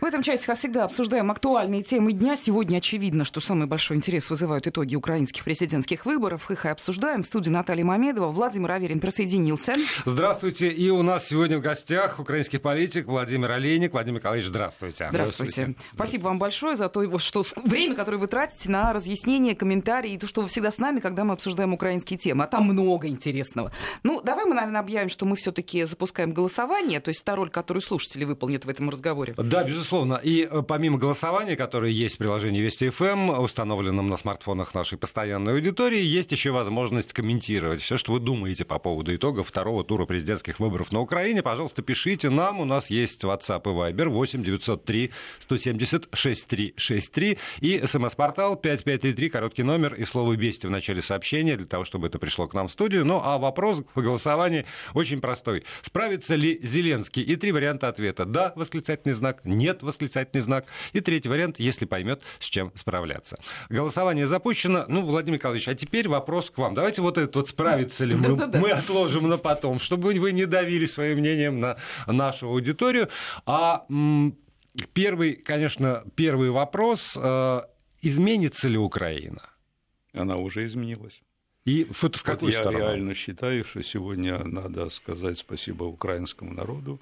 В этом части, как всегда, обсуждаем актуальные темы дня. Сегодня очевидно, что самый большой интерес вызывают итоги украинских президентских выборов. Их и обсуждаем. В студии Наталья Мамедова. Владимир Аверин присоединился. Здравствуйте. И у нас сегодня в гостях украинский политик Владимир Олейник. Владимир Николаевич, здравствуйте. Здравствуйте. здравствуйте. Спасибо вам большое за то, что время, которое вы тратите на разъяснение, комментарии, и то, что вы всегда с нами, когда мы обсуждаем украинские темы. А там много интересного. Ну, давай мы, наверное, объявим, что мы все-таки запускаем голосование, то есть та роль, которую слушатели выполнят в этом разговоре. Да, безусловно безусловно. И э, помимо голосования, которое есть в приложении Вести ФМ, установленном на смартфонах нашей постоянной аудитории, есть еще возможность комментировать все, что вы думаете по поводу итогов второго тура президентских выборов на Украине. Пожалуйста, пишите нам. У нас есть WhatsApp и Viber 8 903 170 6363 и смс-портал 5533, короткий номер и слово «Вести» в начале сообщения, для того, чтобы это пришло к нам в студию. Ну, а вопрос по голосованию очень простой. Справится ли Зеленский? И три варианта ответа. Да, восклицательный знак. Нет, восклицательный знак. И третий вариант, если поймет, с чем справляться. Голосование запущено. Ну, Владимир Николаевич, а теперь вопрос к вам. Давайте вот этот вот справится ли мы, мы отложим на потом, чтобы вы не давили своим мнением на нашу аудиторию. А первый, конечно, первый вопрос. Э, изменится ли Украина? Она уже изменилась. И в, в какую вот сторону? Я реально считаю, что сегодня надо сказать спасибо украинскому народу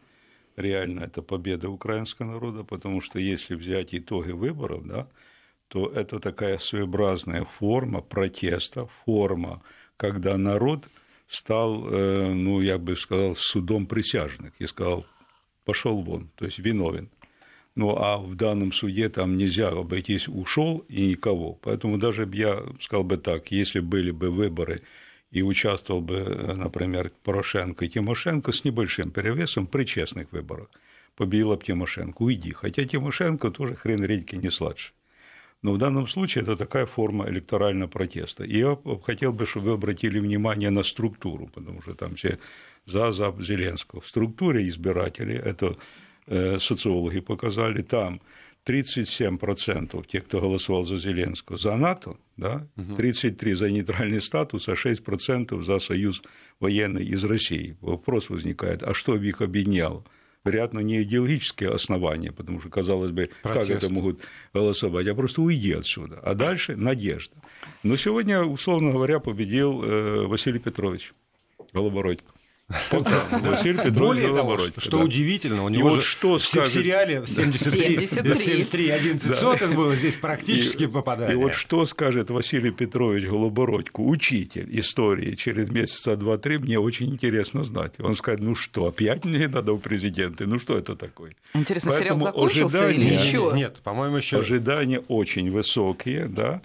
реально это победа украинского народа, потому что если взять итоги выборов, да, то это такая своеобразная форма протеста, форма, когда народ стал, э, ну, я бы сказал, судом присяжных и сказал, пошел вон, то есть виновен. Ну, а в данном суде там нельзя обойтись, ушел и никого. Поэтому даже я сказал бы так, если были бы выборы и участвовал бы, например, Порошенко и Тимошенко с небольшим перевесом при честных выборах. Победила бы Тимошенко, уйди. Хотя Тимошенко тоже хрен редьки не сладше. Но в данном случае это такая форма электорального протеста. И я хотел бы, чтобы вы обратили внимание на структуру, потому что там все за, за Зеленского. В структуре избирателей, это э, социологи показали, там 37% тех, кто голосовал за Зеленского, за НАТО, да, 33% за нейтральный статус, а 6% за союз военный из России. Вопрос возникает, а что их объединяло? Вероятно, не идеологические основания, потому что, казалось бы, Протест. как это могут голосовать, а просто уйди отсюда. А дальше надежда. Но сегодня, условно говоря, победил э, Василий Петрович Голобородько. Василий Петрович Более того, что удивительно, у него что в сериале 73, 73 11 сотых было здесь практически попадание. И вот что скажет Василий Петрович Голобородько, учитель истории, через месяца два-три, мне очень интересно знать. Он скажет, ну что, опять мне надо у президента, ну что это такое? Интересно, сериал закончился или еще? Нет, по-моему, еще. Ожидания очень высокие, да.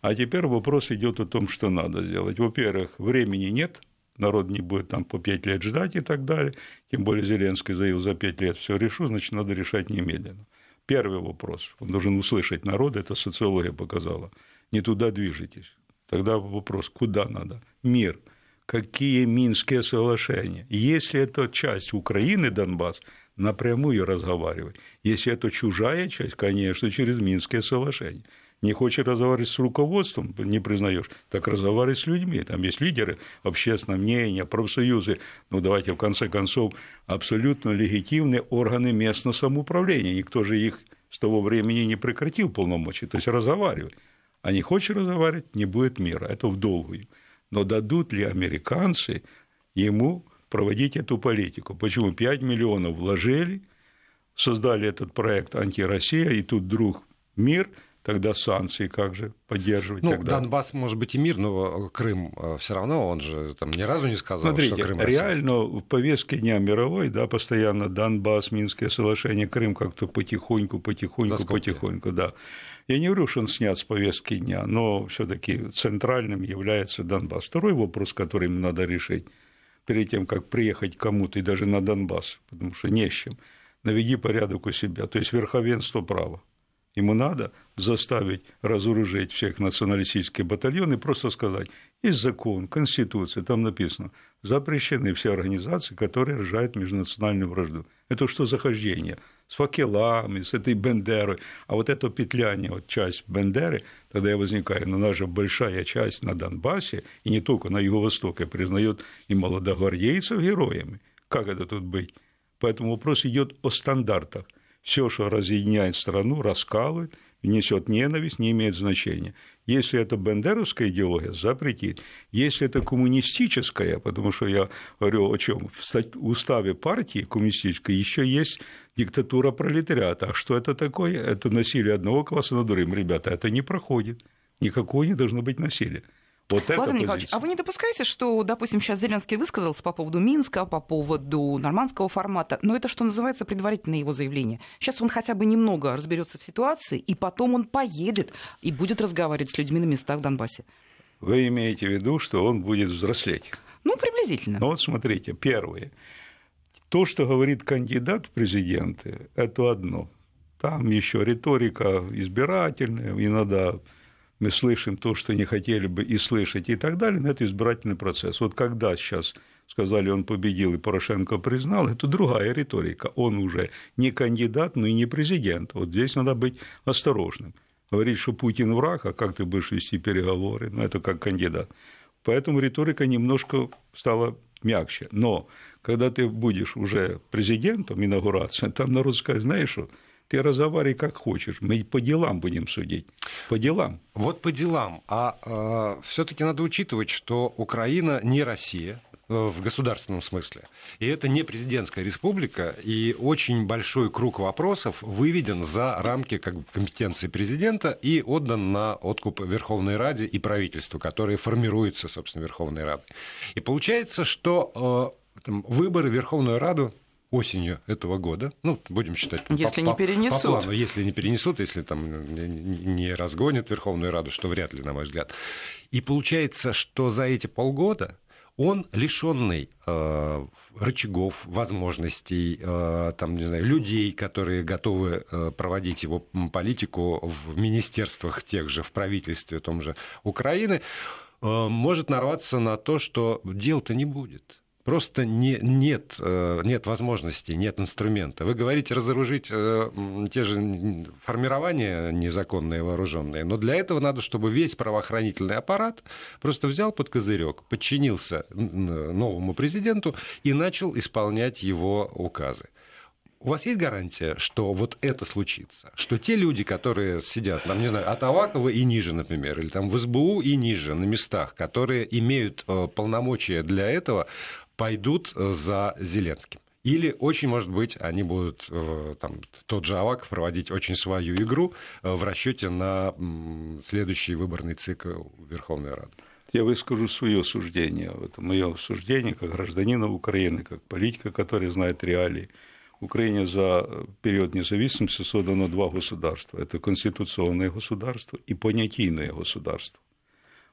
А теперь вопрос идет о том, что надо сделать. Во-первых, времени нет, народ не будет там по пять лет ждать и так далее. Тем более Зеленский заявил, за пять лет все решу, значит, надо решать немедленно. Первый вопрос. Он должен услышать народ, это социология показала. Не туда движетесь. Тогда вопрос, куда надо? Мир. Какие Минские соглашения? Если это часть Украины, Донбасс, напрямую разговаривать. Если это чужая часть, конечно, через Минские соглашения не хочешь разговаривать с руководством, не признаешь, так разговаривай с людьми. Там есть лидеры общественного мнения, профсоюзы. Ну, давайте, в конце концов, абсолютно легитимные органы местного самоуправления. Никто же их с того времени не прекратил полномочия. То есть разговаривай. А не хочешь разговаривать, не будет мира. Это в долгую. Но дадут ли американцы ему проводить эту политику? Почему 5 миллионов вложили, создали этот проект «Антироссия», и тут вдруг мир – Тогда санкции как же поддерживать? Ну, тогда? Донбасс может быть и мир, но Крым э, все равно, он же там ни разу не сказал, Смотрите, что Крым реально в повестке дня мировой, да, постоянно Донбасс, Минское соглашение, Крым как-то потихоньку, потихоньку, потихоньку, да. Я не говорю, что он снят с повестки дня, но все-таки центральным является Донбасс. Второй вопрос, который им надо решить перед тем, как приехать кому-то и даже на Донбасс, потому что не с чем, наведи порядок у себя, то есть верховенство права. Ему надо заставить разоружить всех националистических батальонов и просто сказать, есть закон, конституция, там написано, запрещены все организации, которые рожают межнациональную вражду. Это что за хождение? С факелами, с этой Бендерой. А вот это петляние, вот часть Бендеры, тогда я возникаю, но наша большая часть на Донбассе, и не только на Юго-Востоке, признает и молодогвардейцев героями. Как это тут быть? Поэтому вопрос идет о стандартах Все, что разъединяет страну, раскалывает, несет ненависть, не имеет значения. Если это бендеровская идеология, запретить. Если это коммунистическая, потому что я говорю о чем, в уставе партии коммунистической еще есть диктатура пролетариата. А что это такое? Это насилие одного класса над другим. Ребята, это не проходит. Никакого не должно быть насилия. Вот Владимир Николаевич, а вы не допускаете, что, допустим, сейчас Зеленский высказался по поводу Минска, по поводу нормандского формата, но это, что называется, предварительное его заявление. Сейчас он хотя бы немного разберется в ситуации, и потом он поедет и будет разговаривать с людьми на местах в Донбассе. Вы имеете в виду, что он будет взрослеть? Ну, приблизительно. Ну вот смотрите, первое. То, что говорит кандидат в президенты, это одно. Там еще риторика избирательная, иногда мы слышим то, что не хотели бы и слышать, и так далее, но это избирательный процесс. Вот когда сейчас сказали, он победил, и Порошенко признал, это другая риторика. Он уже не кандидат, но и не президент. Вот здесь надо быть осторожным. Говорить, что Путин враг, а как ты будешь вести переговоры, ну, это как кандидат. Поэтому риторика немножко стала мягче. Но когда ты будешь уже президентом, инаугурация, там народ скажет, знаешь что, ты разговаривай как хочешь, мы по делам будем судить, по делам. Вот по делам. А э, все-таки надо учитывать, что Украина не Россия, э, в государственном смысле. И это не президентская республика, и очень большой круг вопросов выведен за рамки как бы, компетенции президента и отдан на откуп Верховной Раде и правительству, которые формируются, собственно, Верховной Радой. И получается, что э, там, выборы Верховную Раду осенью этого года, ну, будем считать... Если по, не перенесут. По плану, если не перенесут, если там не разгонят Верховную Раду, что вряд ли, на мой взгляд. И получается, что за эти полгода он лишенный э, рычагов, возможностей, э, там, не знаю, людей, которые готовы э, проводить его политику в министерствах тех же, в правительстве том же Украины, э, может нарваться на то, что дел-то не будет просто не, нет, э, нет возможности, нет инструмента. Вы говорите разоружить э, те же формирования незаконные вооруженные, но для этого надо, чтобы весь правоохранительный аппарат просто взял под козырек, подчинился новому президенту и начал исполнять его указы. У вас есть гарантия, что вот это случится? Что те люди, которые сидят, там, не знаю, от Авакова и ниже, например, или там в СБУ и ниже на местах, которые имеют э, полномочия для этого, пойдут э, за Зеленским. Или очень, может быть, они будут, э, там, тот же Авак проводить очень свою игру э, в расчете на следующий выборный цикл Верховной Рады. Я выскажу свое суждение. Это мое суждение как гражданина Украины, как политика, который знает реалии. В Украине за период независимости создано два государства. Это конституционное государство и понятийное государство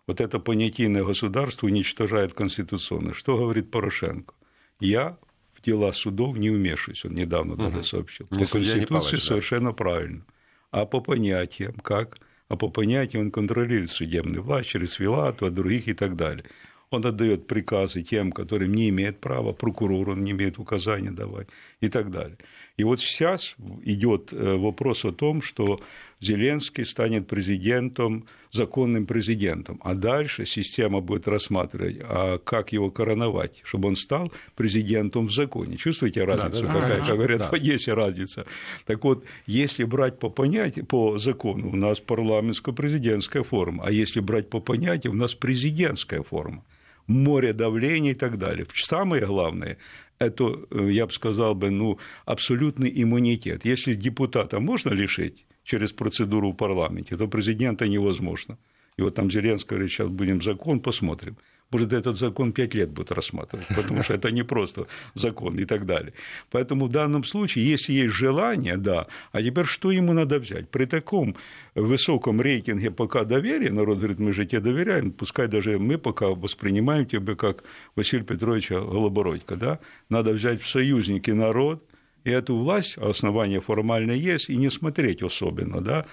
вот это понятийное государство уничтожает конституционное. Что говорит Порошенко? Я в дела судов не вмешиваюсь, он недавно даже сообщил. По Конституции совершенно да. правильно. А по понятиям как? А по понятиям он контролирует судебную власть через Филату, а других и так далее. Он отдает приказы тем, которым не имеет права, прокурору он не имеет указания давать и так далее. И вот сейчас идет э, вопрос о том, что Зеленский станет президентом, законным президентом, а дальше система будет рассматривать, а как его короновать, чтобы он стал президентом в законе. Чувствуете разницу, да, да, какая, да, как говорят, да. в Одессе разница. Так вот, если брать по понятию, по закону, у нас парламентско-президентская форма, а если брать по понятию, у нас президентская форма море давления и так далее. Самое главное это, э, я бы сказал бы, ну, абсолютный иммунитет. Если депутата можно лишить через процедуру в парламенте, то президента невозможно. И вот там Зеленский говорит, сейчас будем закон, посмотрим может, этот закон пять лет будет рассматривать, потому что это не просто закон и так далее. Поэтому в данном случае, если есть желание, да, а теперь что ему надо взять? При таком высоком рейтинге пока доверия, народ говорит, мы же тебе доверяем, пускай даже мы пока воспринимаем тебя как Василия Петровича Голобородько, да, надо взять в союзники народ, и эту власть, основание формально есть, и не смотреть особенно, да,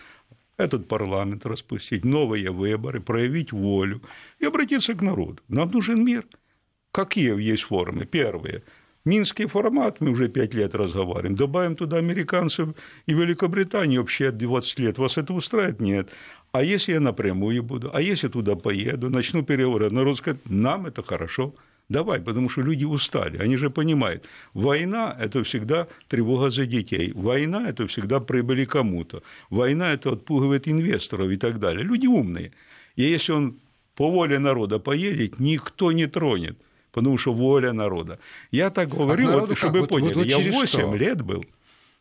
этот парламент распустить, новые выборы, проявить волю и обратиться к народу. Нам нужен мир. Какие есть формы? Первые. Минский формат, мы уже пять лет разговариваем, добавим туда американцев и Великобританию вообще 20 лет. Вас это устраивает? Нет. А если я напрямую буду? А если туда поеду, начну переговоры? Народ скажет, нам это хорошо, Давай, потому что люди устали. Они же понимают, война – это всегда тревога за детей. Война – это всегда прибыли кому-то. Война – это отпугивает инвесторов и так далее. Люди умные. И если он по воле народа поедет, никто не тронет, потому что воля народа. Я так говорю, а вот, чтобы вы поняли, вот, вот я 8 что? лет был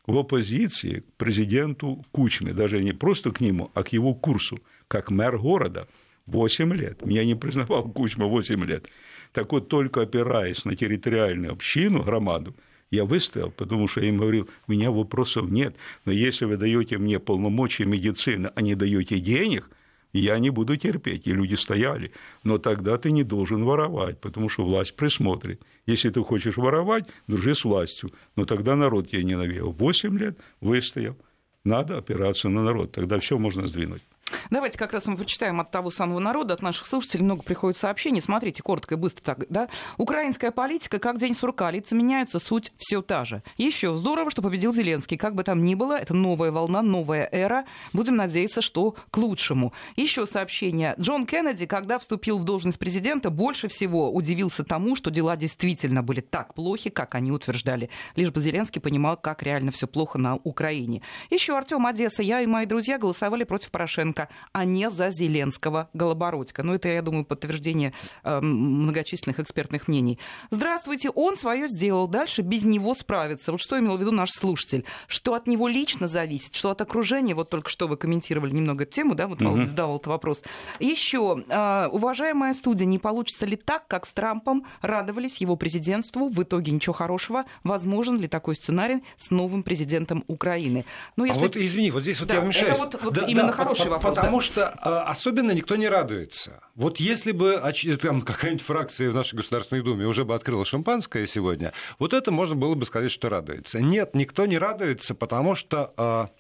в оппозиции к президенту Кучме, даже не просто к нему, а к его курсу, как мэр города. 8 лет. Меня не признавал Кучма 8 лет. Так вот, только опираясь на территориальную общину, громаду, я выстоял, потому что я им говорил, у меня вопросов нет, но если вы даете мне полномочия медицины, а не даете денег, я не буду терпеть. И люди стояли. Но тогда ты не должен воровать, потому что власть присмотрит. Если ты хочешь воровать, дружи с властью. Но тогда народ тебя ненавидел. Восемь лет выстоял. Надо опираться на народ. Тогда все можно сдвинуть. Давайте как раз мы почитаем от того самого народа, от наших слушателей много приходит сообщений. Смотрите, коротко и быстро так, да. Украинская политика, как день сурка, лица меняются, суть все та же. Еще здорово, что победил Зеленский. Как бы там ни было, это новая волна, новая эра. Будем надеяться, что к лучшему. Еще сообщение. Джон Кеннеди, когда вступил в должность президента, больше всего удивился тому, что дела действительно были так плохи, как они утверждали. Лишь бы Зеленский понимал, как реально все плохо на Украине. Еще Артем Одесса, я и мои друзья голосовали против Порошенко Порошенко, а не за Зеленского Голобородько. Ну, это, я думаю, подтверждение э, многочисленных экспертных мнений. Здравствуйте, он свое сделал, дальше без него справится. Вот что имел в виду наш слушатель? Что от него лично зависит, что от окружения, вот только что вы комментировали немного эту тему, да, вот Володя задавал этот вопрос. Еще, э, уважаемая студия, не получится ли так, как с Трампом радовались его президентству, в итоге ничего хорошего? Возможен ли такой сценарий с новым президентом Украины? Ну, если... А вот, извини, вот здесь вот да, я вмешаюсь. Это вот, вот да, именно да, хороший вопрос. Потому да? что а, особенно никто не радуется. Вот если бы там какая-нибудь фракция в нашей Государственной Думе уже бы открыла шампанское сегодня, вот это можно было бы сказать, что радуется. Нет, никто не радуется, потому что а,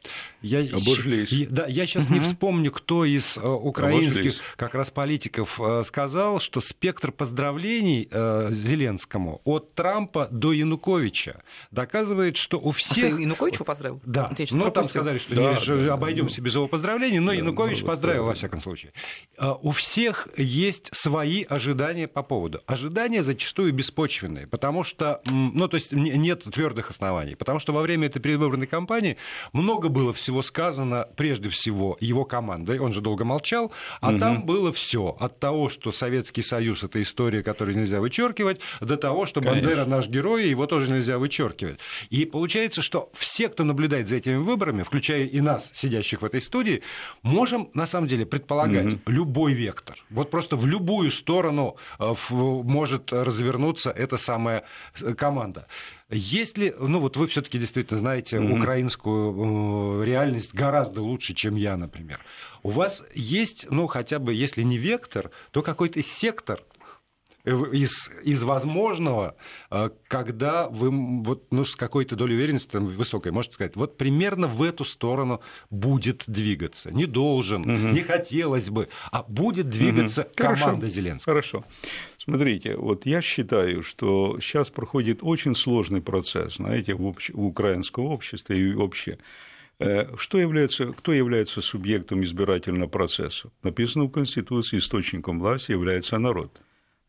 я, Обожглись. да, я сейчас угу. не вспомню, кто из а, украинских Обожглись. как раз политиков а, сказал, что спектр поздравлений а, Зеленскому от Трампа до Януковича доказывает, что у всех... А что, Януковича поздравил? Да. Ну, там сказали, что да, не, да, обойдемся да. без его поздравлений, но да, Янукович поздравил, во всяком случае. А, у всех есть свои ожидания по поводу. Ожидания зачастую беспочвенные, потому что, ну, то есть нет твердых оснований, потому что во время этой предвыборной кампании много было всего сказано, прежде всего, его командой, он же долго молчал, а угу. там было все от того, что Советский Союз это история, которую нельзя вычеркивать, до того, что Конечно. Бандера наш герой, его тоже нельзя вычеркивать. И получается, что все, кто наблюдает за этими выборами, включая и нас, сидящих в этой студии, можем на самом деле предполагать угу. любой вектор. Вот просто в любую сторону э, может развернуться эта самая э, команда. Если, ну вот вы все-таки действительно знаете mm-hmm. украинскую э, реальность гораздо лучше, чем я, например. У вас есть, ну хотя бы, если не вектор, то какой-то сектор из, из возможного, э, когда вы вот, ну, с какой-то долей уверенности там, высокой можете сказать, вот примерно в эту сторону будет двигаться. Не должен, угу. не хотелось бы, а будет двигаться угу. команда Хорошо. Зеленского. Хорошо. Смотрите, вот я считаю, что сейчас проходит очень сложный процесс, знаете, в, общ... в украинском обществе и вообще. Э, что является, кто является субъектом избирательного процесса? Написано в Конституции, источником власти является народ.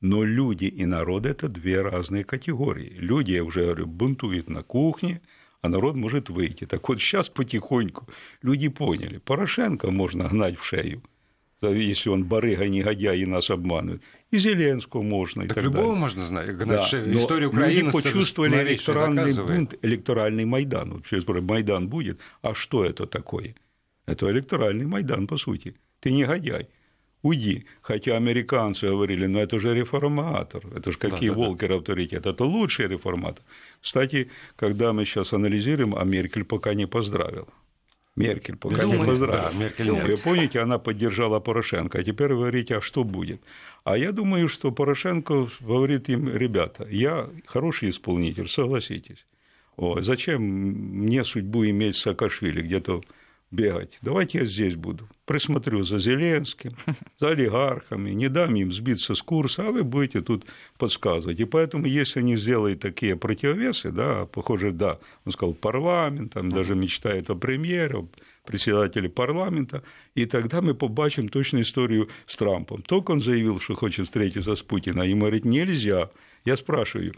Но люди и народ – это две разные категории. Люди, я уже говорю, бунтуют на кухне, а народ может выйти. Так вот, сейчас потихоньку люди поняли, Порошенко можно гнать в шею, если он барыга, негодяй и нас обманывает. И Зеленского можно. Так, так любого далее. можно знать. Да, Историю Украины люди почувствовали электоральный бунт, электоральный Майдан. Вот сейчас Майдан будет. А что это такое? Это электоральный Майдан, по сути. Ты негодяй уйди. Хотя американцы говорили, ну это же реформатор, это же какие да, Волкер да. авторитет, это лучший реформатор. Кстати, когда мы сейчас анализируем, а Меркель пока не поздравил. Меркель пока Думаю, не поздравил. Да, Меркель нет. Вы помните, она поддержала Порошенко, а теперь вы говорите, а что будет? А я думаю, что Порошенко говорит им, ребята, я хороший исполнитель, согласитесь. О, зачем мне судьбу иметь Саакашвили где-то бегать. Давайте я здесь буду. Присмотрю за Зеленским, за олигархами, не дам им сбиться с курса, а вы будете тут подсказывать. И поэтому, если они сделают такие противовесы, да, похоже, да, он сказал парламент, там даже мечтает о премьере, о председателе парламента, и тогда мы побачим точную историю с Трампом. Только он заявил, что хочет встретиться с Путиным, а ему говорит, нельзя. Я спрашиваю,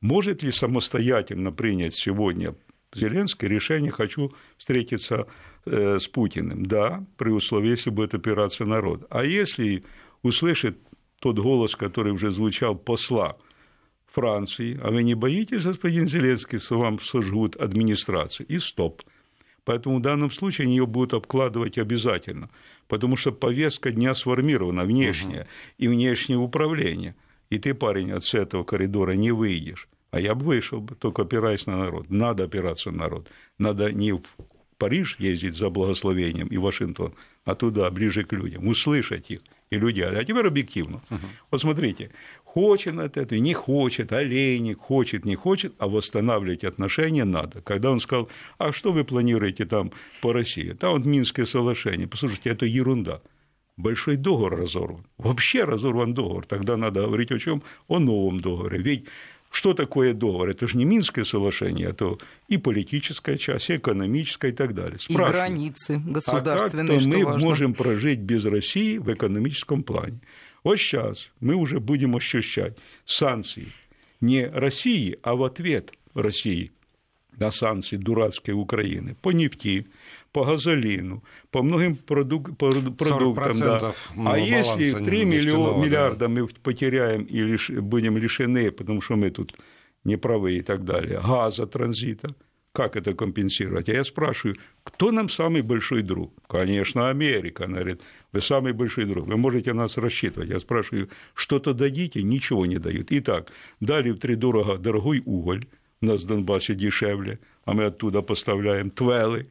может ли самостоятельно принять сегодня Зеленский решение «хочу встретиться с Путиным». Да, при условии, если будет опираться народ. А если услышит тот голос, который уже звучал посла Франции, а вы не боитесь, господин Зеленский, что вам сожгут администрацию? И стоп. Поэтому в данном случае они ее будут обкладывать обязательно, потому что повестка дня сформирована внешняя угу. и внешнее управление. И ты, парень, от этого коридора не выйдешь. А я бы вышел, только опираясь на народ. Надо опираться на народ. Надо не в Париж ездить за благословением и Вашингтон, а туда, ближе к людям, услышать их. И люди, а теперь объективно. Угу. Вот смотрите, хочет от этого, не хочет, олейник, хочет, не хочет, а восстанавливать отношения надо. Когда он сказал, а что вы планируете там по России? Там вот Минское соглашение. Послушайте, это ерунда. Большой договор разорван. Вообще разорван договор. Тогда надо говорить о чем? О новом договоре. Ведь что такое договор? Это же не Минское соглашение, это и политическая часть, и экономическая и так далее. Спрашиваю, и границы государственные, а как мы важно? можем прожить без России в экономическом плане? Вот сейчас мы уже будем ощущать санкции не России, а в ответ России на санкции дурацкой Украины по нефти, по газолину, по многим продук- продуктам. Да. А если 3 миллион, миллиарда да. мы потеряем и лиш, будем лишены, потому что мы тут неправы и так далее, газа транзита, как это компенсировать? А я спрашиваю, кто нам самый большой друг? Конечно, Америка. Она говорит, вы самый большой друг, вы можете нас рассчитывать. Я спрашиваю, что-то дадите? Ничего не дают. Итак, дали в три дорого дорогой уголь, у нас в Донбассе дешевле, а мы оттуда поставляем твелы,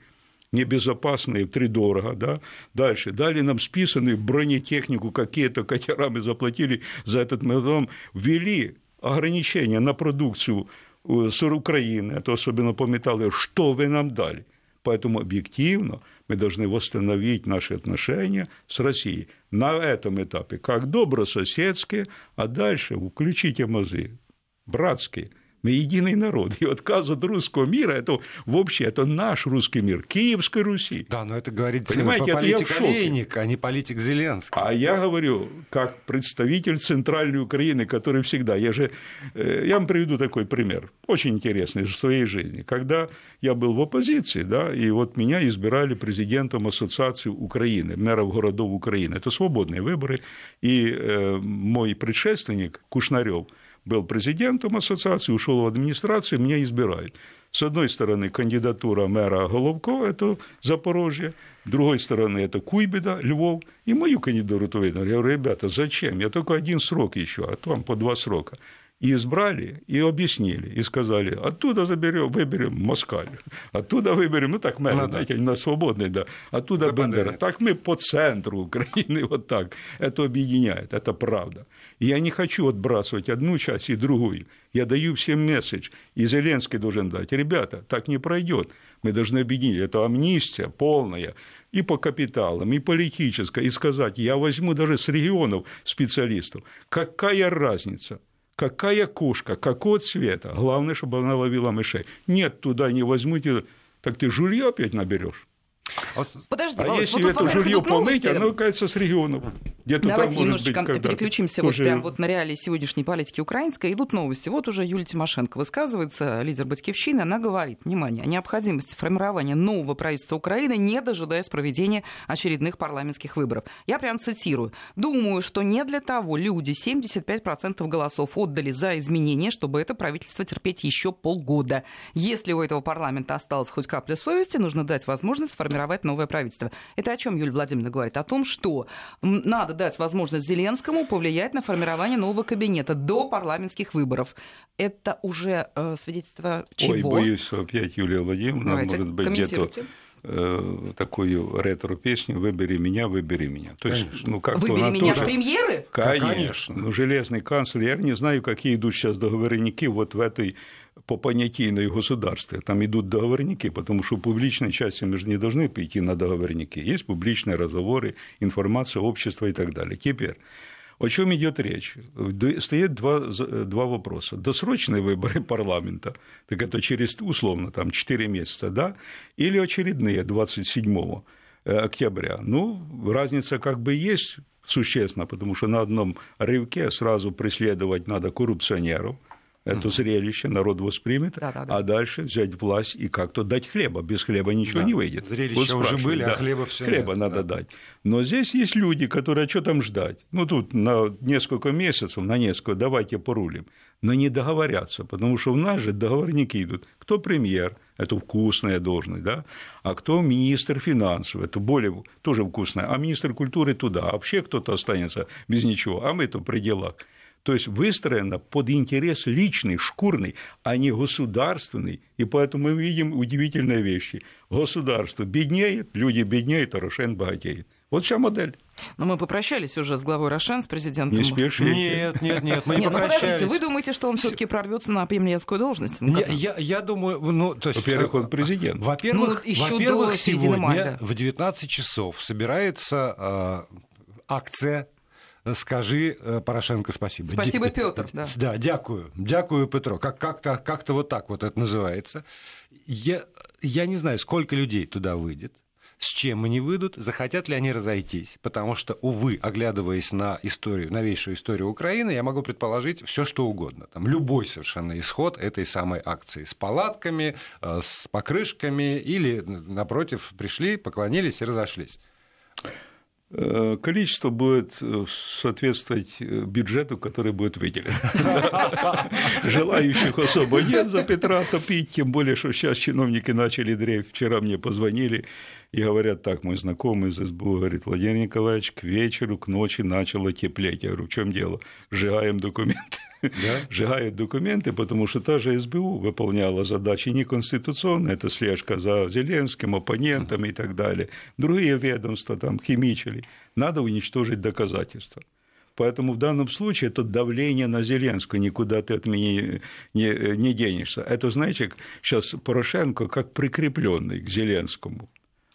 небезопасные, втридорого, да. Дальше, дали нам списанную бронетехнику, какие-то катера мы заплатили за этот, потом ввели ограничения на продукцию э, с Украины, это особенно по металлу, что вы нам дали. Поэтому объективно мы должны восстановить наши отношения с Россией на этом этапе, как добрососедские, а дальше включите мозы, братские – мы единый народ. И отказ от русского мира, это вообще это наш русский мир, Киевской Руси. Да, но это говорит Понимаете, это политик Олейник, а не политик Зеленский. А я говорю, как представитель Центральной Украины, который всегда... Я же... Э, я вам приведу такой пример, очень интересный из своей жизни. Когда я был в оппозиции, да, и вот меня избирали президентом Ассоциации Украины, мэров городов Украины. Это свободные выборы, и э, мой предшественник Кушнарев – был президентом ассоциации, ушел в администрацию, меня избирают. С одной стороны, кандидатура мэра Головко, это Запорожье, с другой стороны, это Куйбеда, Львов, и мою кандидатуру Я говорю, ребята, зачем? Я только один срок еще, а там по два срока. И избрали, и объяснили, и сказали, оттуда заберем, выберем Москаль, оттуда выберем, ну так, мэра, ну, знаете, да. на свободный, да, оттуда Бендера. Так мы по центру Украины, вот так. Это объединяет, это правда. И я не хочу отбрасывать одну часть и другую. Я даю всем месседж, и Зеленский должен дать. Ребята, так не пройдет. Мы должны объединить. Это амнистия полная и по капиталам, и политическая, и сказать, я возьму даже с регионов специалистов. Какая разница? Какая кошка, какого цвета? Главное, чтобы она ловила мышей. Нет, туда не возьмите, так ты жулье опять наберешь. Подожди, а если вот это жилье помыть, оно, кажется, с регионов. Где-то Давайте там, немножечко быть, переключимся тоже... вот прямо вот на реалии сегодняшней политики украинской. Идут новости. Вот уже Юлия Тимошенко высказывается, лидер Батькивщины. Она говорит, внимание, о необходимости формирования нового правительства Украины, не дожидаясь проведения очередных парламентских выборов. Я прям цитирую. Думаю, что не для того люди 75% голосов отдали за изменения, чтобы это правительство терпеть еще полгода. Если у этого парламента осталась хоть капля совести, нужно дать возможность сформировать новое правительство. Это о чем Юлия Владимировна говорит? О том, что надо дать возможность Зеленскому повлиять на формирование нового кабинета до парламентских выборов. Это уже э, свидетельство чего? Ой, боюсь, что опять Юлия Владимировна, Давайте, может быть, где-то э, такую ретро-песню «Выбери меня, выбери меня». То есть, ну, как «Выбери меня тоже... премьеры? Конечно. Конечно. Ну, железный канцлер. Я не знаю, какие идут сейчас договорники вот в этой по понятийной государстве. Там идут договорники, потому что в публичной части мы же не должны пойти на договорники. Есть публичные разговоры, информация, общество и так далее. Теперь, о чем идет речь? Стоит два, два вопроса. Досрочные выборы парламента, так это через, условно, там, 4 месяца, да, или очередные 27 э, октября. Ну, разница как бы есть существенно, потому что на одном рывке сразу преследовать надо коррупционеров, это зрелище, народ воспримет, да, да, да. а дальше взять власть и как-то дать хлеба. Без хлеба ничего да. не выйдет. Зрелища вот уже были, а да, а хлеба все Хлеба нет, надо да. дать. Но здесь есть люди, которые, а что там ждать? Ну, тут на несколько месяцев, на несколько, давайте порулим. Но не договорятся, потому что у нас же договорники идут. Кто премьер, это вкусная должность, да? а кто министр финансов, это более тоже вкусная, а министр культуры туда, а вообще кто-то останется без ничего, а мы-то в пределах. То есть выстроено под интерес личный, шкурный, а не государственный. И поэтому мы видим удивительные вещи. Государство беднеет, люди беднеют, а Рошен богатеет. Вот вся модель. Но мы попрощались уже с главой Рошен, с президентом. Не спешите. Нет, нет, нет, мы не нет, ну подождите, вы думаете, что он все-таки прорвется на премьерскую должность? Ну, я, я, я думаю, ну, то есть... Во-первых, он президент. Во-первых, ну, во-первых сегодня в 19 часов собирается э, акция скажи э, Порошенко спасибо. Спасибо, Петр. Да. да, дякую. Дякую, Петро. Как- как-то, как-то вот так вот это называется. Я, я не знаю, сколько людей туда выйдет с чем они выйдут, захотят ли они разойтись. Потому что, увы, оглядываясь на историю, новейшую историю Украины, я могу предположить все, что угодно. Там любой совершенно исход этой самой акции с палатками, э, с покрышками или, напротив, пришли, поклонились и разошлись. Э, количество будет э, соответствовать э, бюджету, который будет выделен. Желающих особо нет за Петра топить, тем более, что сейчас чиновники начали дрейф. Вчера мне позвонили и говорят, так, мой знакомый из СБУ говорит, Владимир Николаевич, к вечеру, к ночи начало теплеть. Я говорю, в чем дело? Сжигаем документы. Да? Сжигают документы, потому что та же СБУ выполняла задачи неконституционные, это слежка за Зеленским, оппонентом и так далее. Другие ведомства там химичили. Надо уничтожить доказательства. Поэтому в данном случае это давление на Зеленскую, никуда ты от меня не, не денешься. Это, знаете, сейчас Порошенко как прикрепленный к Зеленскому.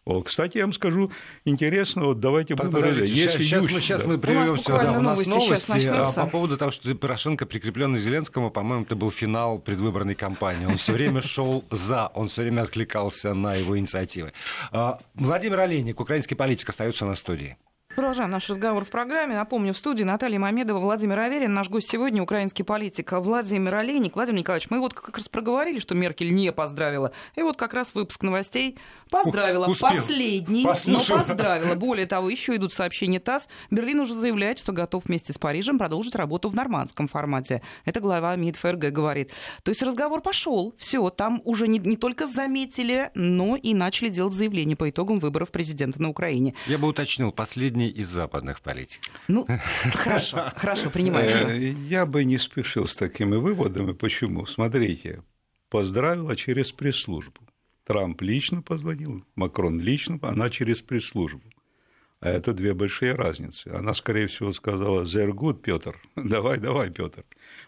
О, кстати, я вам скажу интересно, вот давайте выборы. Если сейчас, мы, сейчас да. мы прервемся. Да, у нас новости, а, по поводу того, что Порошенко прикрепленный Зеленскому, по-моему, это был финал предвыборной кампании. Он все время шел за, он все время откликался на его инициативы. А, Владимир Олейник, украинский политик, остается на студии. Продолжаем наш разговор в программе. Напомню, в студии Наталья Мамедова, Владимир Аверин. Наш гость сегодня украинский политик Владимир Олейник. Владимир Николаевич, мы вот как раз проговорили, что Меркель не поздравила. И вот как раз выпуск новостей поздравила. Успел. Последний, Послушал. но поздравила. Более того, еще идут сообщения ТАСС. Берлин уже заявляет, что готов вместе с Парижем продолжить работу в нормандском формате. Это глава МИД ФРГ говорит. То есть разговор пошел. Все, там уже не, не только заметили, но и начали делать заявления по итогам выборов президента на Украине. Я бы уточнил, последний последний из западных политиков. Ну, хорошо, хорошо, принимается. Э, я бы не спешил с такими выводами. Почему? Смотрите, поздравила через пресс-службу. Трамп лично позвонил, Макрон лично, она через пресс-службу. А это две большие разницы. Она, скорее всего, сказала, «Зергут, Петр, давай, давай, Петр».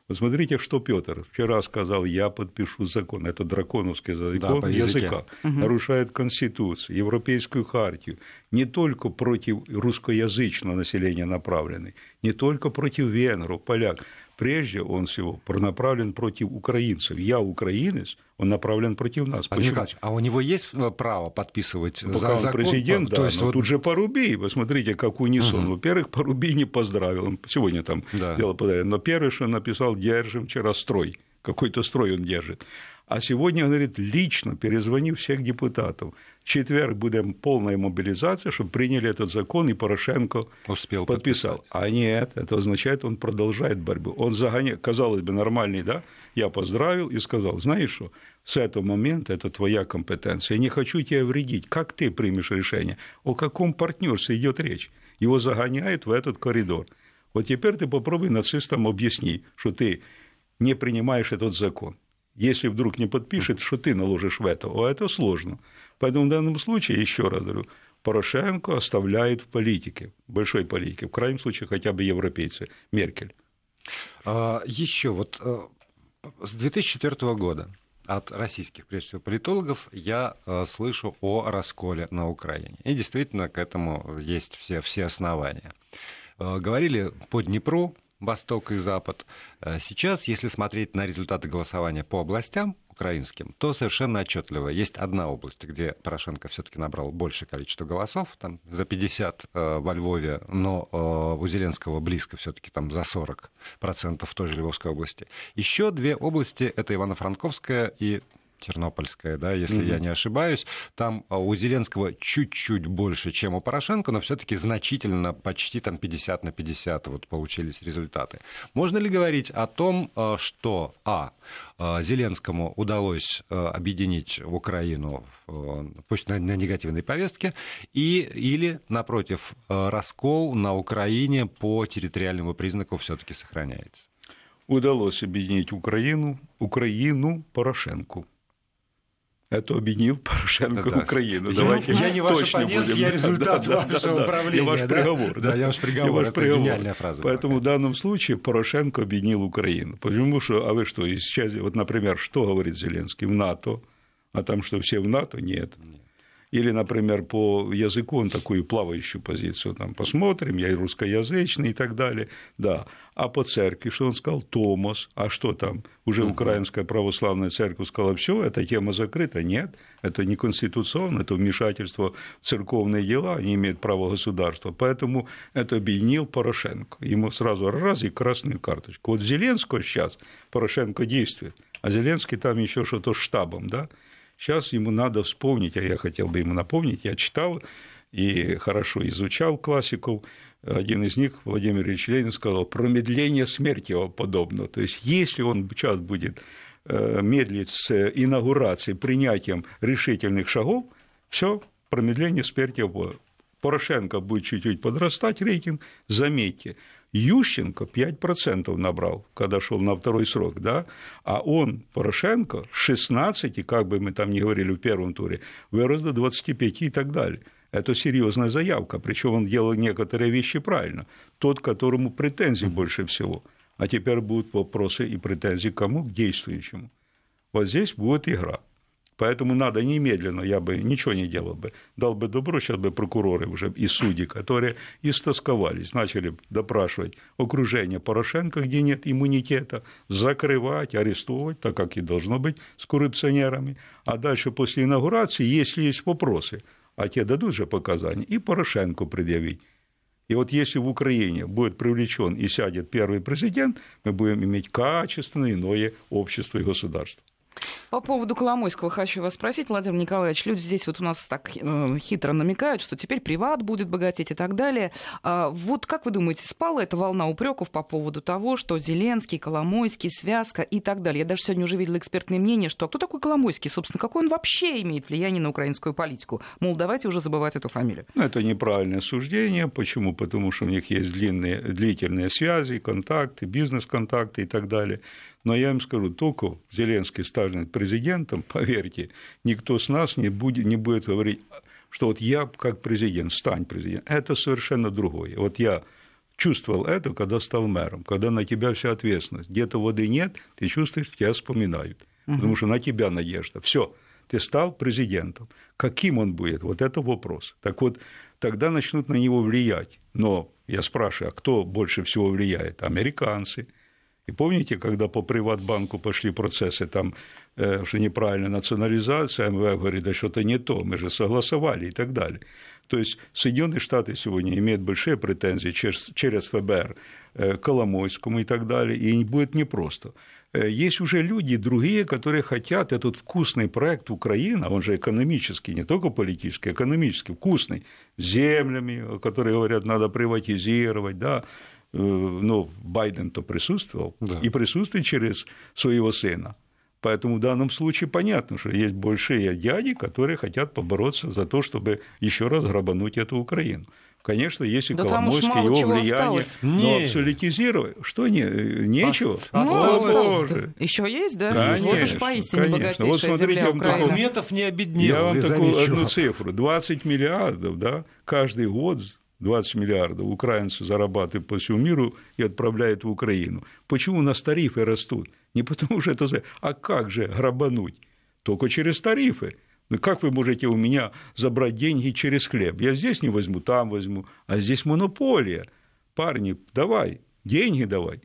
Вот смотрите, что Петр вчера сказал, я подпишу закон. Это драконовский закон да, языка. Угу. Нарушает Конституцию, Европейскую хартию. Не только против русскоязычного населения направленный, не только против венгров, поляк прежде он всего направлен против украинцев. Я украинец, он направлен против нас. Почему? а у него есть э, право подписывать Пока за он закон? президент, да, То есть но вот... тут же Паруби, вы смотрите, как унисон. Угу. Во-первых, Паруби не поздравил, он сегодня там да. дело подарил, но первое, что написал, держим вчера строй, какой-то строй он держит. А сегодня, он говорит, лично перезвонив всех депутатов. В четверг будем полная мобилизация, чтобы приняли этот закон, и Порошенко Успел подписал. Подписать. А нет, это означает, он продолжает борьбу. Он загоняет, казалось бы, нормальный, да? Я поздравил и сказал, знаешь что, с этого момента это твоя компетенция. Я не хочу тебе вредить. Как ты примешь решение? О каком партнерстве идет речь? Его загоняют в этот коридор. Вот теперь ты попробуй нацистам объясни, что ты не принимаешь этот закон если вдруг не подпишет, что ты наложишь вето, а это сложно. Поэтому в данном случае, еще раз говорю, Порошенко оставляет в политике, большой политике, в крайнем случае хотя бы европейцы, Меркель. А, еще вот э, С 2004 года от российских, прежде всего, политологов я э, слышу о расколе на Украине. И действительно к этому есть все, все основания. Э, говорили по Днепру, Восток и Запад. Э, сейчас, если смотреть на результаты голосования по областям, украинским, то совершенно отчетливо. Есть одна область, где Порошенко все-таки набрал большее количество голосов, там за 50 э, во Львове, но э, у Зеленского близко все-таки там за 40 процентов в той же Львовской области. Еще две области это Ивано-Франковская и Тернопольская, да, если mm-hmm. я не ошибаюсь. Там а, у Зеленского чуть-чуть больше, чем у Порошенко, но все-таки значительно, почти там 50 на 50 вот получились результаты. Можно ли говорить о том, а, что, а, а, Зеленскому удалось объединить Украину, пусть на, на негативной повестке, и, или, напротив, раскол на Украине по территориальному признаку все-таки сохраняется? Удалось объединить Украину, Украину Порошенку это объединил Порошенко да, Украину. Я, Давайте я не ваш оппонент, будем. я результат да, вашего да, управления. Я ваш да? приговор. Да, да, я ваш приговор. Я ваш это приговор. гениальная фраза. Поэтому в данном случае Порошенко объединил Украину. Потому что, а вы что, сейчас, вот, например, что говорит Зеленский в НАТО, а там что, все в НАТО? Нет. Нет. Или, например, по языку он такую плавающую позицию там посмотрим, я и русскоязычный и так далее, да. А по церкви, что он сказал? Томас. А что там? Уже uh-huh. Украинская православная церковь сказала, все, эта тема закрыта. Нет, это не конституционно, это вмешательство в церковные дела, они имеют право государства. Поэтому это объединил Порошенко. Ему сразу раз и красную карточку. Вот Зеленского сейчас Порошенко действует, а Зеленский там еще что-то штабом, да? Сейчас ему надо вспомнить, а я хотел бы ему напомнить, я читал и хорошо изучал классиков. Один из них, Владимир Ильич Ленин, сказал, промедление смерти его подобно. То есть, если он сейчас будет э, медлить с инаугурацией, принятием решительных шагов, все, промедление смерти его. Порошенко будет чуть-чуть подрастать рейтинг, заметьте, Ющенко 5% набрал, когда шел на второй срок, да, а он, Порошенко, 16, как бы мы там ни говорили в первом туре, вырос до 25 и так далее. Это серьезная заявка, причем он делал некоторые вещи правильно. Тот, которому претензий больше всего. А теперь будут вопросы и претензии к кому? К действующему. Вот здесь будет игра. Поэтому надо немедленно, я бы ничего не делал бы, дал бы добро, сейчас бы прокуроры уже и судьи, которые истосковались, начали допрашивать окружение Порошенко, где нет иммунитета, закрывать, арестовывать, так как и должно быть с коррупционерами. А дальше после инаугурации, если есть вопросы, а те дадут же показания, и Порошенко предъявить. И вот если в Украине будет привлечен и сядет первый президент, мы будем иметь качественное иное общество и государство. По поводу Коломойского хочу вас спросить, Владимир Николаевич. Люди здесь вот у нас так э, хитро намекают, что теперь приват будет богатеть и так далее. А вот как вы думаете, спала эта волна упреков по поводу того, что Зеленский, Коломойский, связка и так далее? Я даже сегодня уже видела экспертное мнение, что а кто такой Коломойский, собственно, какой он вообще имеет влияние на украинскую политику? Мол, давайте уже забывать эту фамилию. Ну, это неправильное суждение. Почему? Потому что у них есть длинные, длительные связи, контакты, бизнес-контакты и так далее. Но я им скажу, только Зеленский станет президентом, поверьте, никто с нас не будет, не будет говорить, что вот я как президент, стань президентом. Это совершенно другое. Вот я чувствовал это, когда стал мэром, когда на тебя вся ответственность. Где-то воды нет, ты чувствуешь, тебя вспоминают, угу. потому что на тебя надежда. Все, ты стал президентом. Каким он будет? Вот это вопрос. Так вот, тогда начнут на него влиять. Но я спрашиваю, а кто больше всего влияет? Американцы – и помните, когда по Приватбанку пошли процессы, там, э, что неправильная национализация, МВФ говорит, да что-то не то, мы же согласовали и так далее. То есть Соединенные Штаты сегодня имеют большие претензии через, через ФБР э, Коломойскому и так далее, и будет непросто. Э, есть уже люди другие, которые хотят этот вкусный проект Украина, он же экономический, не только политический, экономический, вкусный, землями, которые говорят, надо приватизировать, да, Э, ну, Байден-то присутствовал, да. и присутствует через своего сына. Поэтому в данном случае понятно, что есть большие дяди, которые хотят побороться за то, чтобы еще раз грабануть эту Украину. Конечно, если да Коломойский, его влияние, но абсолютизировать, что не, нечего. Мало Еще есть, да? Конечно, вот уж поистине конечно. Вот смотрите, земля Украины. Ахметов не обеднел. Я вам такую одну цифру. 20 миллиардов, да, каждый год 20 миллиардов украинцы зарабатывают по всему миру и отправляют в Украину. Почему у нас тарифы растут? Не потому что это... А как же грабануть? Только через тарифы. Ну как вы можете у меня забрать деньги через хлеб? Я здесь не возьму, там возьму, а здесь монополия. Парни, давай, деньги давай.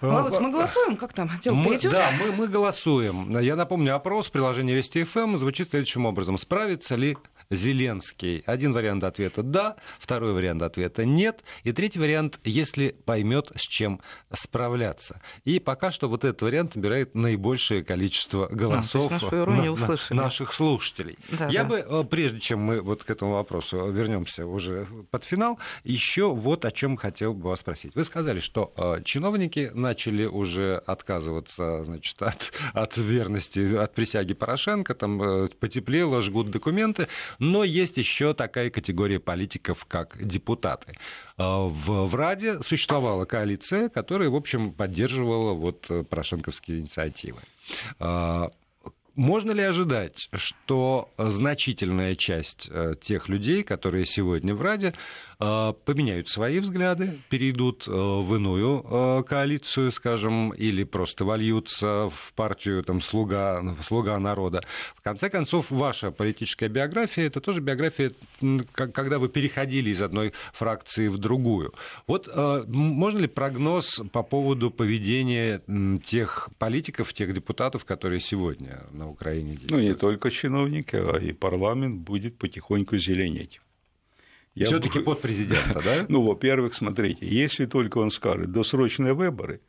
Володь, мы голосуем? Как там? Дело мы, да, мы, мы голосуем. Я напомню, опрос приложения Вести ФМ звучит следующим образом. Справится ли Зеленский? Один вариант ответа «да», второй вариант ответа «нет», и третий вариант «если поймет, с чем справляться». И пока что вот этот вариант набирает наибольшее количество голосов а, на, на, наших слушателей. Да, Я да. бы, э, прежде чем мы вот к этому вопросу вернемся уже под финал, еще вот о чем хотел бы вас спросить. Вы сказали, что э, чиновники начали уже отказываться значит, от, от верности, от присяги Порошенко, там э, потеплело, жгут документы. Но есть еще такая категория политиков, как депутаты. А, в, в Раде существовала коалиция, которая, в общем, поддерживала вот э, порошенковские инициативы. А, можно ли ожидать, что значительная часть э, тех людей, которые сегодня в Раде, поменяют свои взгляды, перейдут э, в иную коалицию, скажем, или просто вольются в партию там, слуга, слуга народа? В конце концов, ваша политическая биография – это тоже биография, когда вы переходили из одной фракции в другую. Вот можно ли прогноз по поводу поведения тех политиков, тех депутатов, которые сегодня на Украине действуют. Ну, не только чиновники, а и парламент будет потихоньку зеленеть. Все-таки бы... под президента, да? Ну, во-первых, смотрите, если только он скажет досрочные выборы,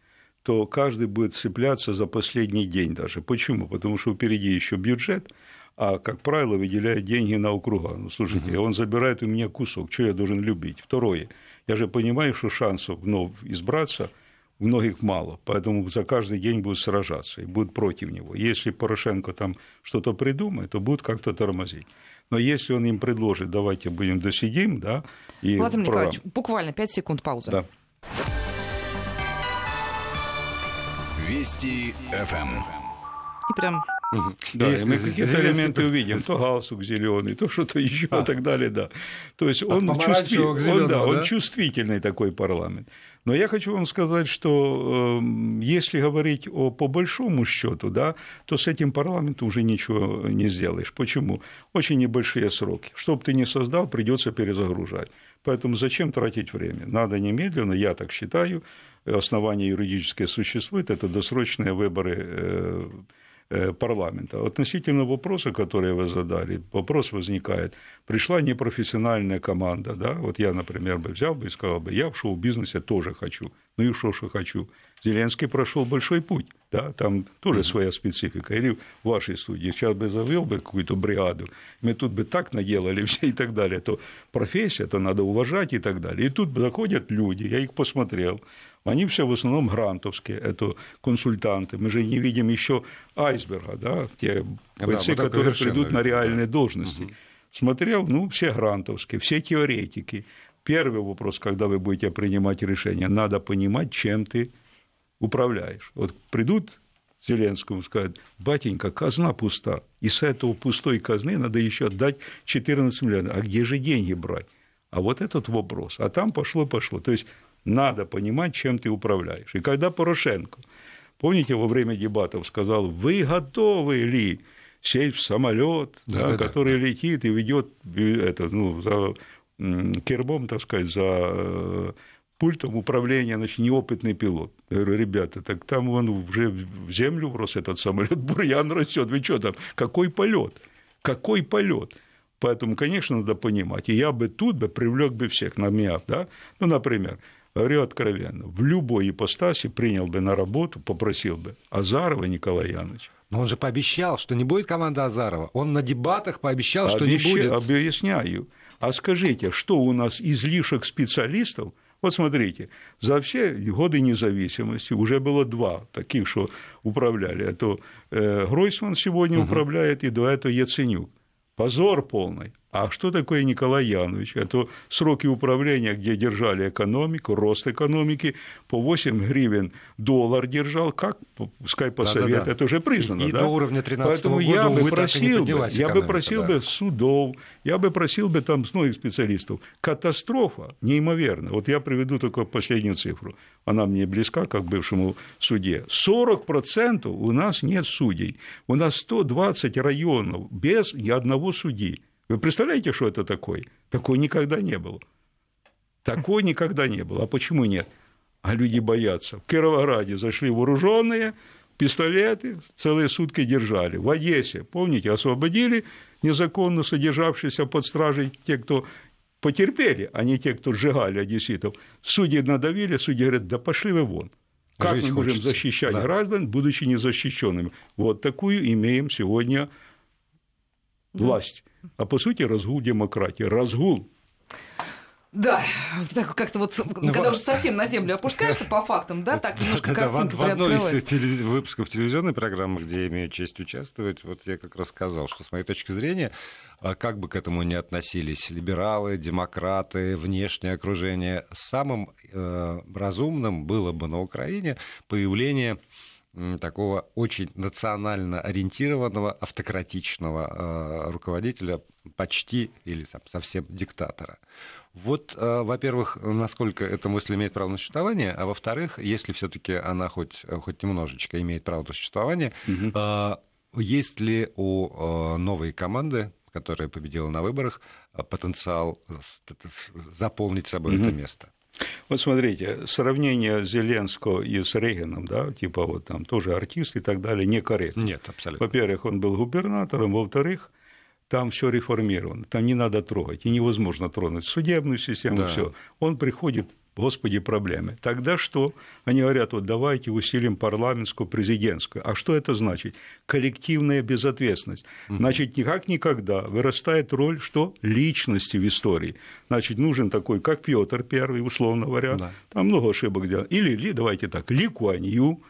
то каждый будет цепляться за последний день даже. Почему? Потому что впереди еще бюджет, а, как правило, выделяет деньги на округа. Ну, слушайте, угу. он забирает у меня кусок, что я должен любить? Второе, я же понимаю, что шансов вновь избраться – многих мало, поэтому за каждый день будут сражаться и будут против него. Если Порошенко там что-то придумает, то будут как-то тормозить. Но если он им предложит, давайте будем досидим, да, и... Владимир прав... Николаевич, буквально 5 секунд паузы. Да. Вести ФМ. И прям да, и мы какие-то элементы увидим, то галстук зеленый, то что-то еще а. и так далее, да. То есть он, чувстви... он, да, он чувствительный такой парламент. Но я хочу вам сказать, что э, если говорить о, по большому счету, да, то с этим парламентом уже ничего не сделаешь. Почему? Очень небольшие сроки. Что бы ты ни создал, придется перезагружать. Поэтому зачем тратить время? Надо немедленно, я так считаю, основание юридическое существует, это досрочные выборы Э, парламента. Относительно вопроса, который вы задали, вопрос возникает. Пришла непрофессиональная команда, да, вот я, например, бы взял бы и сказал бы, я в шоу-бизнесе тоже хочу. Ну и что, что хочу? Зеленский прошел большой путь, да, там тоже своя специфика. Или в вашей студии сейчас бы завел бы какую-то бригаду, мы тут бы так наделали все и так далее, то профессия, то надо уважать и так далее. И тут заходят люди, я их посмотрел, они все в основном грантовские, это консультанты. Мы же не видим еще айсберга, да, те бойцы, да, которые придут на реальные должности. Угу. Смотрел, ну, все грантовские, все теоретики. Первый вопрос, когда вы будете принимать решение, надо понимать, чем ты управляешь. Вот придут Зеленскому скажут, батенька, казна пуста, и с этого пустой казны надо еще отдать 14 миллионов. А где же деньги брать? А вот этот вопрос. А там пошло-пошло. То есть надо понимать, чем ты управляешь. И когда Порошенко, помните, во время дебатов сказал, вы готовы ли сесть в самолет, да, да, который да. летит и ведет это, ну, за кербом, так сказать, за э, пультом управления, значит, неопытный пилот. Я говорю, ребята, так там он уже в землю врос этот самолет, бурьян растет, вы что там, какой полет? Какой полет? Поэтому, конечно, надо понимать. И я бы тут бы привлек бы всех на МИАФ, да? Ну, например, говорю откровенно, в любой ипостаси принял бы на работу, попросил бы Азарова Николая Яновича. Но он же пообещал, что не будет команда Азарова. Он на дебатах пообещал, что Обещ... не будет. Объясняю. А скажите, что у нас излишек специалистов? Вот смотрите, за все годы независимости уже было два таких, что управляли. Это э, Гройсман сегодня угу. управляет, и до этого Яценюк. Позор полный. А что такое Николай Янович? Это сроки управления, где держали экономику, рост экономики, по 8 гривен доллар держал, как, пускай по совету, это уже признано. И, да? до уровня 13 Поэтому года, я бы просил, бы, я бы просил да. бы судов, я бы просил бы там многих специалистов. Катастрофа неимоверна. Вот я приведу только последнюю цифру. Она мне близка, как бывшему суде. 40% у нас нет судей. У нас 120 районов без ни одного судьи. Вы представляете, что это такое? Такое никогда не было. Такого никогда не было. А почему нет? А люди боятся. В Кировограде зашли вооруженные, пистолеты целые сутки держали. В Одессе, помните, освободили незаконно содержавшиеся под стражей те, кто потерпели, а не те, кто сжигали одесситов. Судьи надавили, судьи говорят, да пошли вы вон. Как Жить мы можем хочется. защищать да. граждан, будучи незащищенными? Вот такую имеем сегодня власть. А по сути разгул демократии. Разгул да, так как-то вот, ну, когда уже совсем на землю опускаешься по фактам, да, так немножко картинка В одной из теле- выпусков телевизионной программы, где я имею честь участвовать, вот я как раз сказал, что с моей точки зрения, а как бы к этому ни относились либералы, демократы, внешнее окружение, самым э, разумным было бы на Украине появление такого очень национально ориентированного, автократичного э, руководителя, почти или совсем диктатора. Вот, э, во-первых, насколько эта мысль имеет право на существование, а во-вторых, если все-таки она хоть, хоть немножечко имеет право на существование, угу. есть ли у новой команды, которая победила на выборах, потенциал заполнить собой угу. это место? Вот смотрите, сравнение Зеленского и с Рейганом, да, типа вот там тоже артист и так далее, некорректно. Нет, абсолютно. Во-первых, он был губернатором, во-вторых, там все реформировано, там не надо трогать, и невозможно тронуть судебную систему, да. все. Он приходит Господи, проблемы. Тогда что? Они говорят, вот давайте усилим парламентскую, президентскую. А что это значит? Коллективная безответственность. Значит, никак никогда вырастает роль, что личности в истории. Значит, нужен такой, как Петр Первый, условно говоря. Да. Там много ошибок делал. Или, давайте так, Ли Куань Ю,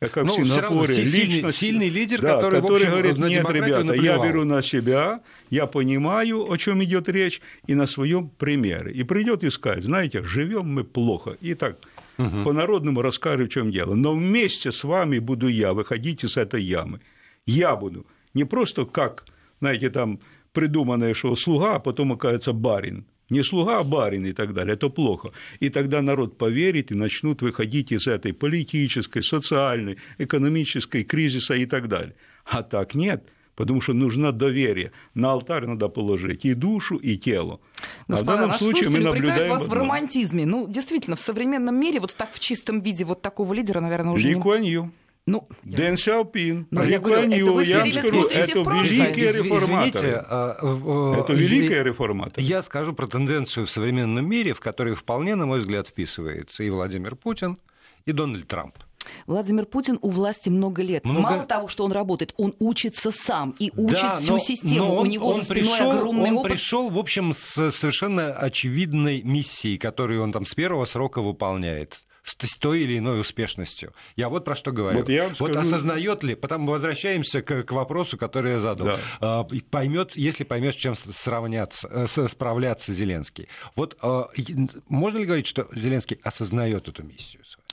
как ну, в Сингапуре, личность, сильный лидер, да, который, который общем, говорит, нет, ребята, я беру на себя, я понимаю, о чем идет речь, и на своем примере. И придет искать, знаете, живем мы плохо. И так угу. по-народному расскажу, в чем дело. Но вместе с вами буду я выходить из этой ямы. Я буду. Не просто как, знаете, там придуманное, что слуга, а потом оказывается барин не слуга, а барин и так далее, это плохо. И тогда народ поверит и начнут выходить из этой политической, социальной, экономической кризиса и так далее. А так нет – потому что нужно доверие. На алтарь надо положить и душу, и тело. Господа, а в данном случае мы наблюдаем... вас в романтизме. Ну, действительно, в современном мире вот так в чистом виде вот такого лидера, наверное, уже Ли не... Ну, Дэн Сяопин, ну, я, говорю, это, вы я скажу, это великие реформаторы. А, это великие реформаторы. Я скажу про тенденцию в современном мире, в которой вполне, на мой взгляд, вписывается и Владимир Путин, и Дональд Трамп. Владимир Путин у власти много лет. Много... Мало того, что он работает, он учится сам и учит да, всю но, систему. Но он, у него он за спиной пришел, огромный он опыт. пришел, в общем, с совершенно очевидной миссией, которую он там с первого срока выполняет с той или иной успешностью. Я вот про что говорю. Вот, я скажу... вот осознает ли, потом возвращаемся к, к вопросу, который я задал. Да. А, поймет, если поймет, с чем сравняться, э, справляться Зеленский. Вот а, можно ли говорить, что Зеленский осознает эту миссию свою?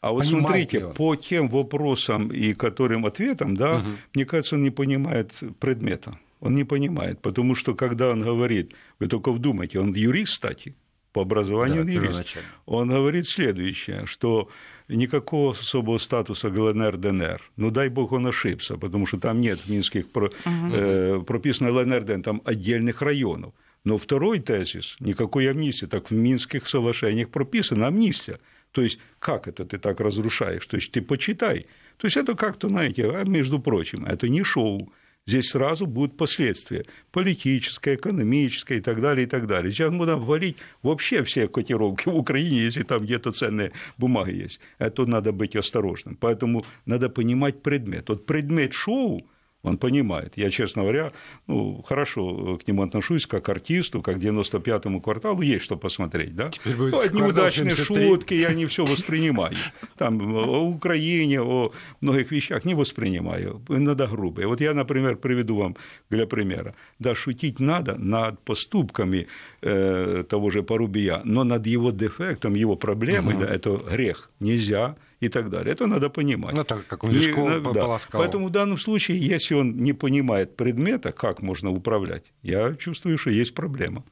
А вот Понимает смотрите, по тем вопросам и которым ответам, да, угу. мне кажется, он не понимает предмета. Он не понимает, потому что когда он говорит, вы только вдумайте, он юрист, кстати, по образованию да, юрист. Он говорит следующее, что никакого особого статуса ГЛНР, ДНР. Ну, дай бог, он ошибся, потому что там нет в Минских про, угу. э, прописано ЛНР, ДНР, там отдельных районов. Но второй тезис – никакой амнистии. Так в Минских соглашениях прописана амнистия. То есть, как это ты так разрушаешь? То есть, ты почитай. То есть, это как-то, знаете, а, между прочим, это не шоу здесь сразу будут последствия политическое, экономическое и так далее, и так далее. Сейчас мы будем валить вообще все котировки в Украине, если там где-то ценные бумаги есть. Это надо быть осторожным. Поэтому надо понимать предмет. Вот предмет шоу, Он понимает. Я, честно говоря, ну, хорошо к нему отношусь как к артисту, как к 95-му кварталу, есть что посмотреть, да? Ну, от неудачные 73. шутки я не все воспринимаю. Там о Украине, о многих вещах не воспринимаю. Иногда грубые. Вот я, например, приведу вам для примера. Да, шутить надо над поступками э, того же Порубия, но над его дефектом, его проблемой, угу. да, это грех. Нельзя и так далее. Это надо понимать. Ну, так как он Лешков и, да. Поэтому в данном случае, если он не понимает предмета, как можно управлять, я чувствую, что есть проблема.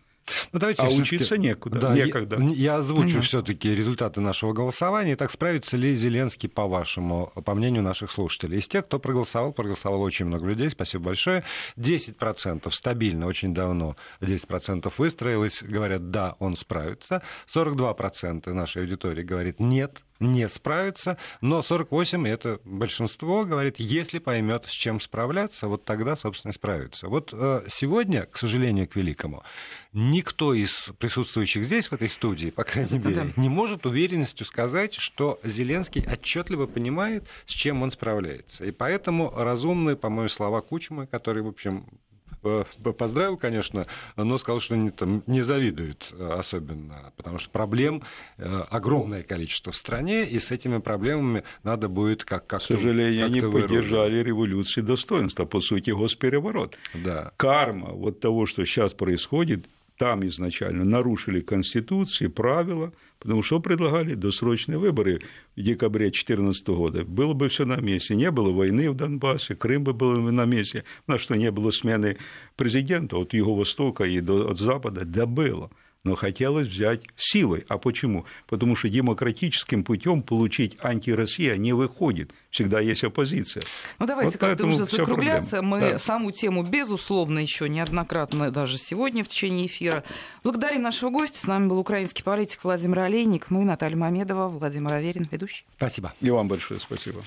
Ну, давайте а учиться некуда, да, некогда. Я, я озвучу все-таки результаты нашего голосования. Так справится ли Зеленский, по-вашему, по мнению наших слушателей? Из тех, кто проголосовал, проголосовало очень много людей, спасибо большое. 10% стабильно, очень давно 10% выстроилось, говорят, да, он справится. 42% нашей аудитории говорит, нет, не справится, но 48 это большинство говорит, если поймет, с чем справляться, вот тогда, собственно, справится. Вот э, сегодня, к сожалению, к великому, никто из присутствующих здесь, в этой студии, по крайней мере, не может уверенностью сказать, что Зеленский отчетливо понимает, с чем он справляется. И поэтому разумные, по-моему, слова Кучмы, который, в общем, поздравил, конечно, но сказал, что не, там, не завидует э, особенно, потому что проблем э, огромное количество в стране, и с этими проблемами надо будет как как К сожалению, как они поддержали революции достоинства, по сути, госпереворот. Да. Карма вот того, что сейчас происходит, там изначально нарушили Конституции, правила, потому что предлагали досрочные выборы в декабре 2014 года. Было бы все на месте, не было войны в Донбассе, Крым бы был на месте, на что не было смены президента от юго-востока и до, от запада, да было но хотелось взять силой. А почему? Потому что демократическим путем получить антироссия не выходит. Всегда есть оппозиция. Ну давайте вот как-то уже закругляться. Мы да. саму тему, безусловно, еще неоднократно, даже сегодня в течение эфира. Благодарим нашего гостя. С нами был украинский политик Владимир Олейник. Мы, Наталья Мамедова, Владимир Аверин, ведущий. Спасибо. И вам большое спасибо.